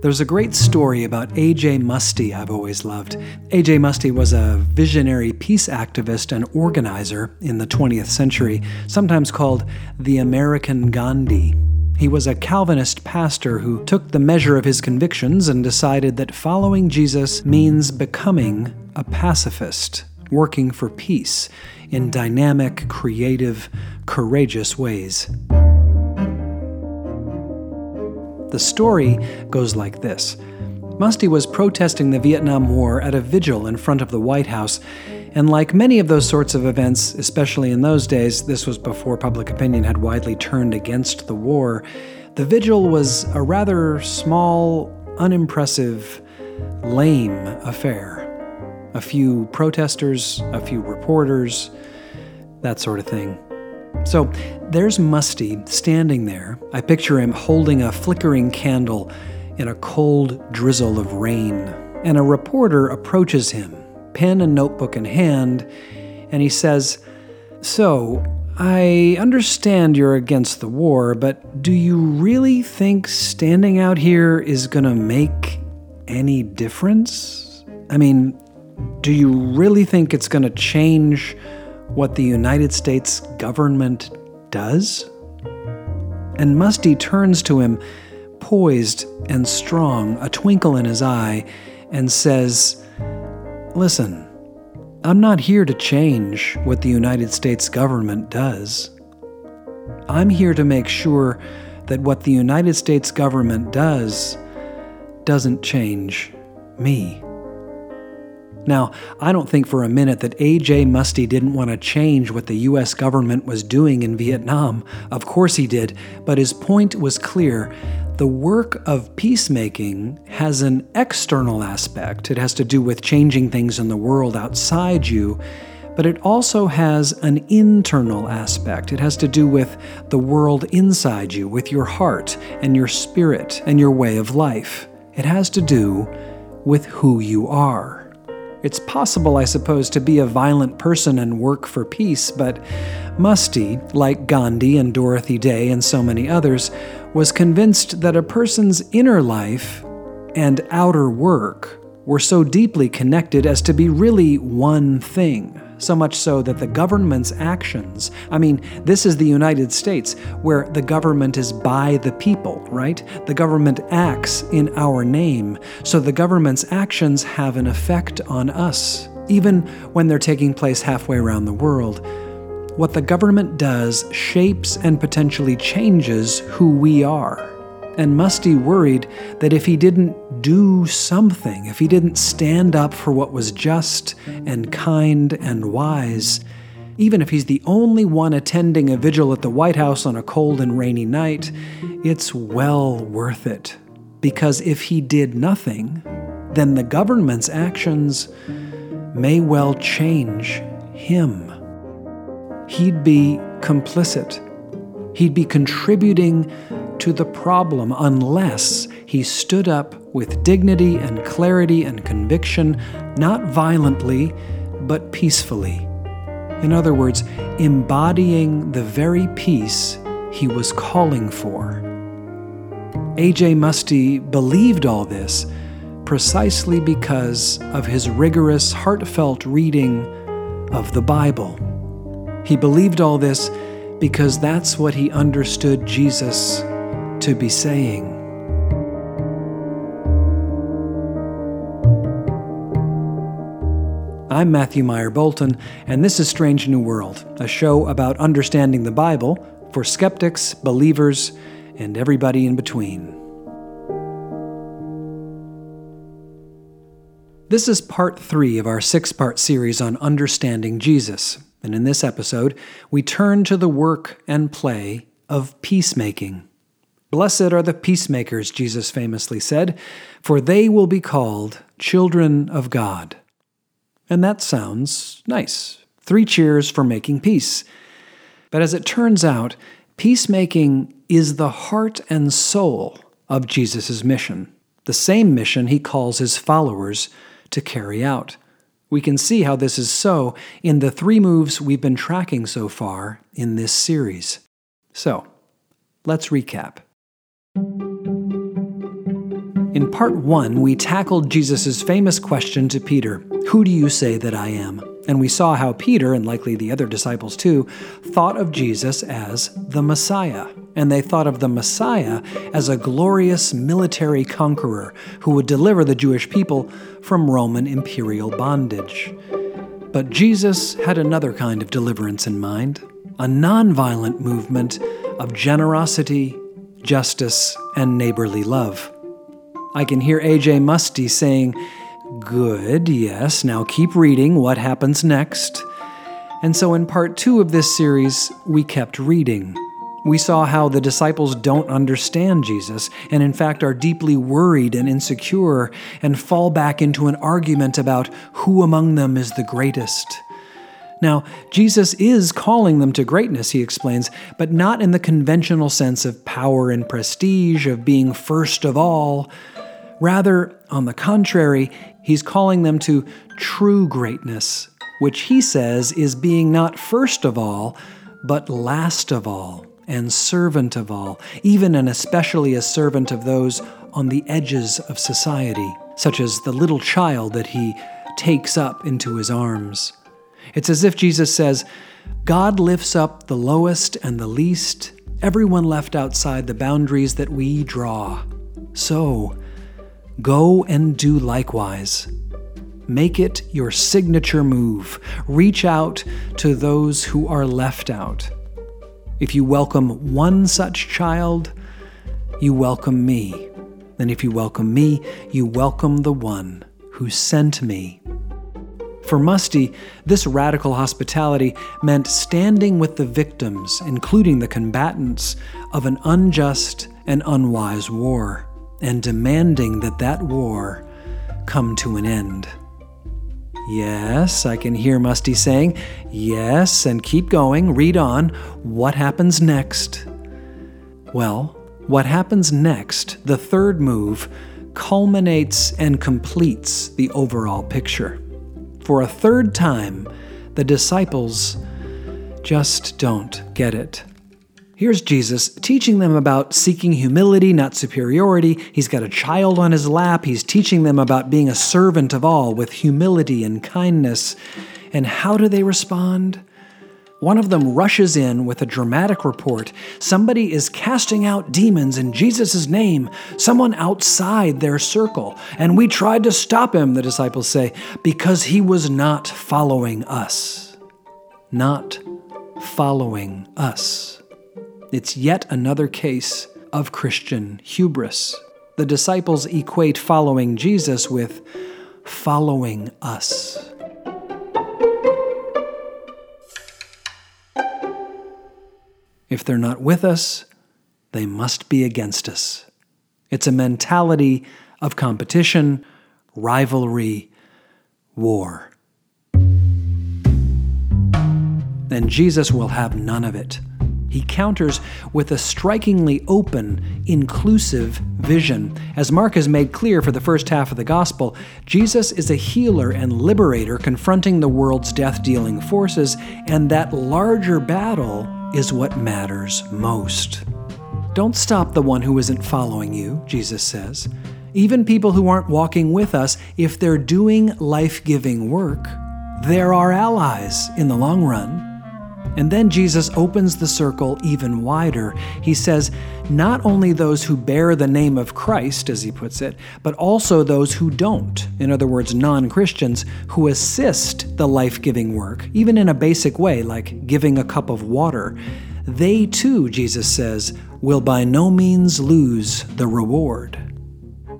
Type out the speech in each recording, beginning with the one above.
There's a great story about A.J. Muste I've always loved. A.J. Muste was a visionary peace activist and organizer in the 20th century, sometimes called the American Gandhi. He was a Calvinist pastor who took the measure of his convictions and decided that following Jesus means becoming a pacifist, working for peace in dynamic, creative, courageous ways. The story goes like this Muste was protesting the Vietnam War at a vigil in front of the White House. And like many of those sorts of events, especially in those days, this was before public opinion had widely turned against the war, the vigil was a rather small, unimpressive, lame affair. A few protesters, a few reporters, that sort of thing. So there's Muste standing there. I picture him holding a flickering candle in a cold drizzle of rain. And a reporter approaches him, pen and notebook in hand, and he says, So, I understand you're against the war, but do you really think standing out here is to make any difference? I mean, do you really think it's to change what the United States government does? And Muste turns to him, poised and strong, a twinkle in his eye, and says, Listen, I'm not here to change what the United States government does. I'm here to make sure that what the United States government does doesn't change me. Now, I don't think for a minute that A.J. Muste didn't want to change what the U.S. government was doing in Vietnam. Of course he did, but his point was clear. The work of peacemaking has an external aspect. It has to do with changing things in the world outside you, but it also has an internal aspect. It has to do with the world inside you, with your heart and your spirit and your way of life. It has to do with who you are. It's possible, I suppose, to be a violent person and work for peace, but Muste, like Gandhi and Dorothy Day and so many others, was convinced that a person's inner life and outer work were so deeply connected as to be really one thing so much so that the government's actions, I mean, this is the United States, where the government is by the people, right? The government acts in our name, so the government's actions have an effect on us, even when they're taking place halfway around the world. What the government does shapes and potentially changes who we are. And Muste worried that if he didn't do something, if he didn't stand up for what was just and kind and wise, even if he's the only one attending a vigil at the White House on a cold and rainy night, it's well worth it. Because if he did nothing, then the government's actions may well change him. He'd be complicit. He'd be contributing to the problem unless he stood up with dignity and clarity and conviction, not violently, but peacefully. In other words, embodying the very peace he was calling for. A.J. Muste believed all this precisely because of his rigorous, heartfelt reading of the Bible. He believed all this because that's what he understood Jesus to be saying. I'm Matthew Myer Boulton, and this is Strange New World, a show about understanding the Bible for skeptics, believers, and everybody in between. This is part three of our six part series on understanding Jesus. And in this episode, we turn to the work and play of peacemaking. Blessed are the peacemakers, Jesus famously said, for they will be called children of God. And that sounds nice. Three cheers for making peace. But as it turns out, peacemaking is the heart and soul of Jesus' mission, the same mission he calls his followers to carry out. We can see how this is so in the three moves we've been tracking so far in this series. So, let's recap. In part one, we tackled Jesus' famous question to Peter Who do you say that I am? And we saw how Peter, and likely the other disciples too, thought of Jesus as the Messiah. And they thought of the Messiah as a glorious military conqueror who would deliver the Jewish people from Roman imperial bondage. But Jesus had another kind of deliverance in mind a nonviolent movement of generosity, justice, and neighborly love. I can hear A.J. Muste saying, Good, yes, now keep reading. What happens next? And so in part two of this series, we kept reading. We saw how the disciples don't understand Jesus, and in fact are deeply worried and insecure, and fall back into an argument about who among them is the greatest. Now, Jesus is calling them to greatness, he explains, but not in the conventional sense of power and prestige, of being first of all. Rather, on the contrary, he's calling them to true greatness, which he says is being not first of all, but last of all, and servant of all, even and especially a servant of those on the edges of society, such as the little child that he takes up into his arms. It's as if Jesus says, God lifts up the lowest and the least, everyone left outside the boundaries that we draw. So, Go and do likewise. Make it your signature move. Reach out to those who are left out. If you welcome one such child, you welcome me. And if you welcome me, you welcome the one who sent me. For Muste, this radical hospitality meant standing with the victims, including the combatants, of an unjust and unwise war and demanding that that war come to an end. Yes, I can hear Muste saying, Yes, and keep going, read on. What happens next? Well, what happens next, the third move, culminates and completes the overall picture. For a third time, the disciples just don't get it. Here's Jesus teaching them about seeking humility, not superiority. He's got a child on his lap. He's teaching them about being a servant of all with humility and kindness. And how do they respond? One of them rushes in with a dramatic report. Somebody is casting out demons in Jesus' name, someone outside their circle. And we tried to stop him, the disciples say, because he was not following us. Not following us. It's yet another case of Christian hubris. The disciples equate following Jesus with following us. If they're not with us, they must be against us. It's a mentality of competition, rivalry, war. And Jesus will have none of it. He counters with a strikingly open, inclusive vision. As Mark has made clear for the first half of the Gospel, Jesus is a healer and liberator confronting the world's death dealing forces, and that larger battle is what matters most. Don't stop the one who isn't following you, Jesus says. Even people who aren't walking with us, if they're doing life giving work, they're our allies in the long run. And then Jesus opens the circle even wider. He says, not only those who bear the name of Christ, as he puts it, but also those who don't, in other words, non Christians, who assist the life giving work, even in a basic way, like giving a cup of water. They too, Jesus says, will by no means lose the reward.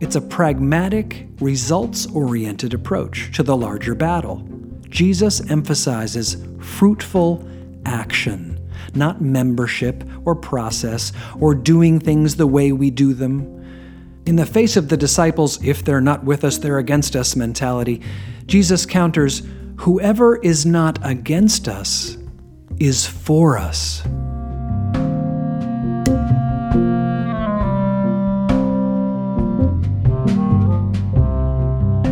It's a pragmatic, results oriented approach to the larger battle. Jesus emphasizes fruitful action, not membership or process or doing things the way we do them. In the face of the disciples, if they're not with us, they're against us mentality, Jesus counters whoever is not against us is for us.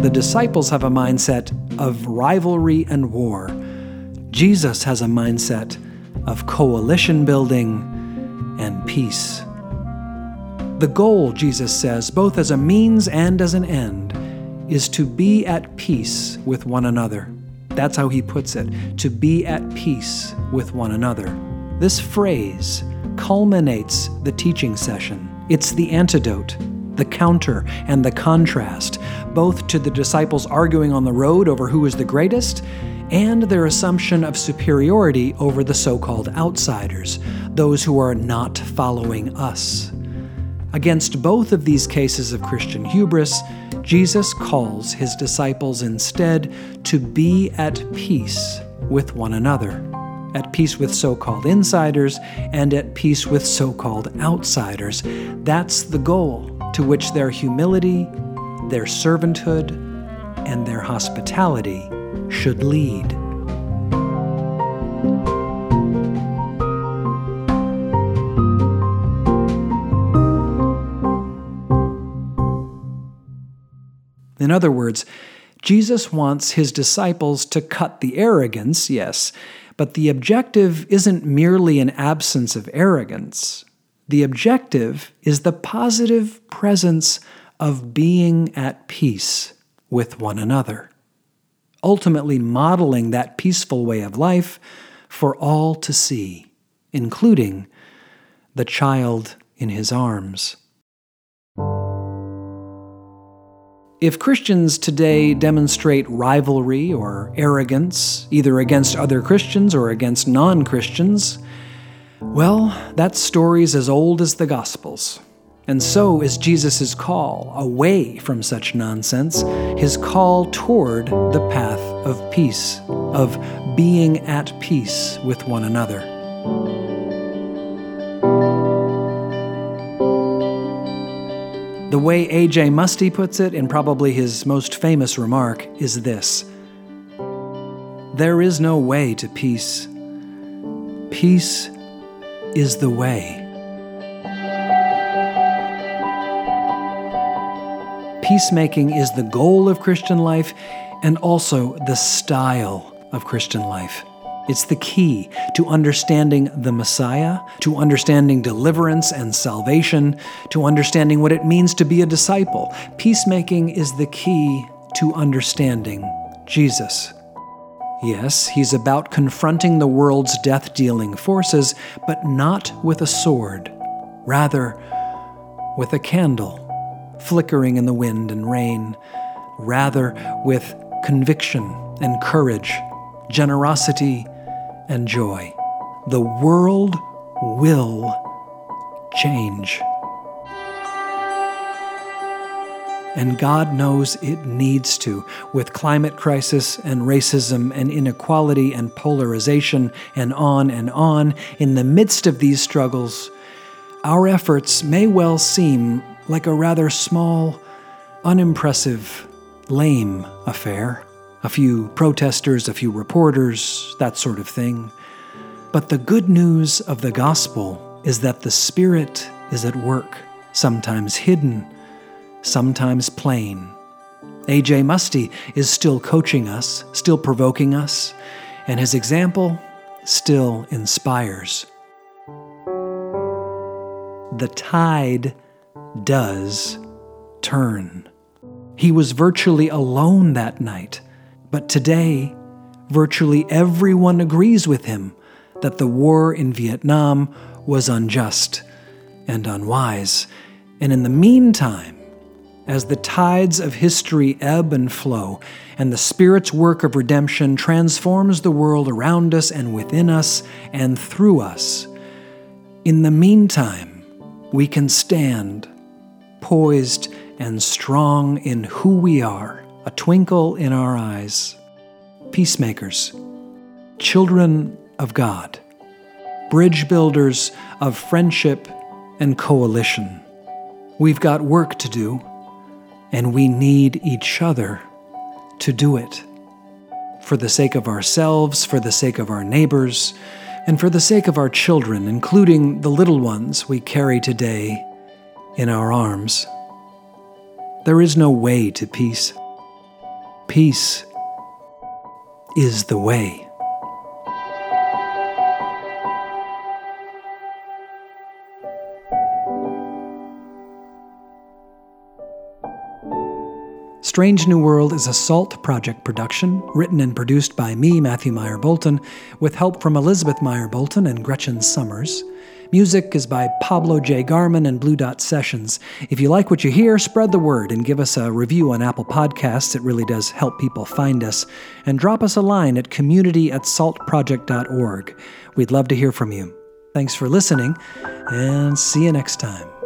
The disciples have a mindset of rivalry and war Jesus has a mindset of coalition building and peace. The goal, Jesus says, both as a means and as an end, is to be at peace with one another. That's how he puts it to be at peace with one another. This phrase culminates the teaching session. It's the antidote, the counter, and the contrast, both to the disciples arguing on the road over who is the greatest and their assumption of superiority over the so called outsiders, those who are not following us. Against both of these cases of Christian hubris, Jesus calls his disciples instead to be at peace with one another, at peace with so called insiders and at peace with so called outsiders. That's the goal to which their humility, their servanthood, and their hospitality should lead. In other words, Jesus wants his disciples to cut the arrogance, yes, but the objective isn't merely an absence of arrogance. The objective is the positive presence of being at peace with one another, ultimately modeling that peaceful way of life for all to see, including the child in his arms. If Christians today demonstrate rivalry or arrogance, either against other Christians or against non Christians, well, that story's as old as the Gospels. And so is Jesus' call away from such nonsense, his call toward the path of peace, of being at peace with one another. The way A.J. Muste puts it in probably his most famous remark is this There is no way to peace. Peace is the way. Peacemaking is the goal of Christian life and also the style of Christian life. It's the key to understanding the Messiah, to understanding deliverance and salvation, to understanding what it means to be a disciple. Peacemaking is the key to understanding Jesus. Yes, he's about confronting the world's death dealing forces, but not with a sword, rather, with a candle flickering in the wind and rain, rather, with conviction and courage, generosity and joy. The world will change. And God knows it needs to, with climate crisis and racism and inequality and polarization and on and on. In the midst of these struggles, our efforts may well seem like a rather small, unimpressive, lame affair a few protesters, a few reporters, that sort of thing. But the good news of the gospel is that the Spirit is at work, sometimes hidden, sometimes plain. A.J. Muste is still coaching us, still provoking us, and his example still inspires. The tide does turn. He was virtually alone that night but today, virtually everyone agrees with him that the war in Vietnam was unjust and unwise. And in the meantime, as the tides of history ebb and flow, and the Spirit's work of redemption transforms the world around us and within us and through us, in the meantime, we can stand poised and strong in who we are a twinkle in our eyes, peacemakers, children of God, bridge builders of friendship and coalition. We've got work to do, and we need each other to do it. For the sake of ourselves, for the sake of our neighbors, and for the sake of our children, including the little ones we carry today in our arms. There is no way to peace. Peace is the way. Strange New World is a SALT project production, written and produced by me, Matthew Myer Boulton, with help from Elizabeth Myer Boulton and Gretchen Summers. Music is by Pablo J. Garman and Blue Dot Sessions. If you like what you hear, spread the word and give us a review on Apple Podcasts. It really does help people find us. And drop us a line at community at saltproject.org. We'd love to hear from you. Thanks for listening, and see you next time.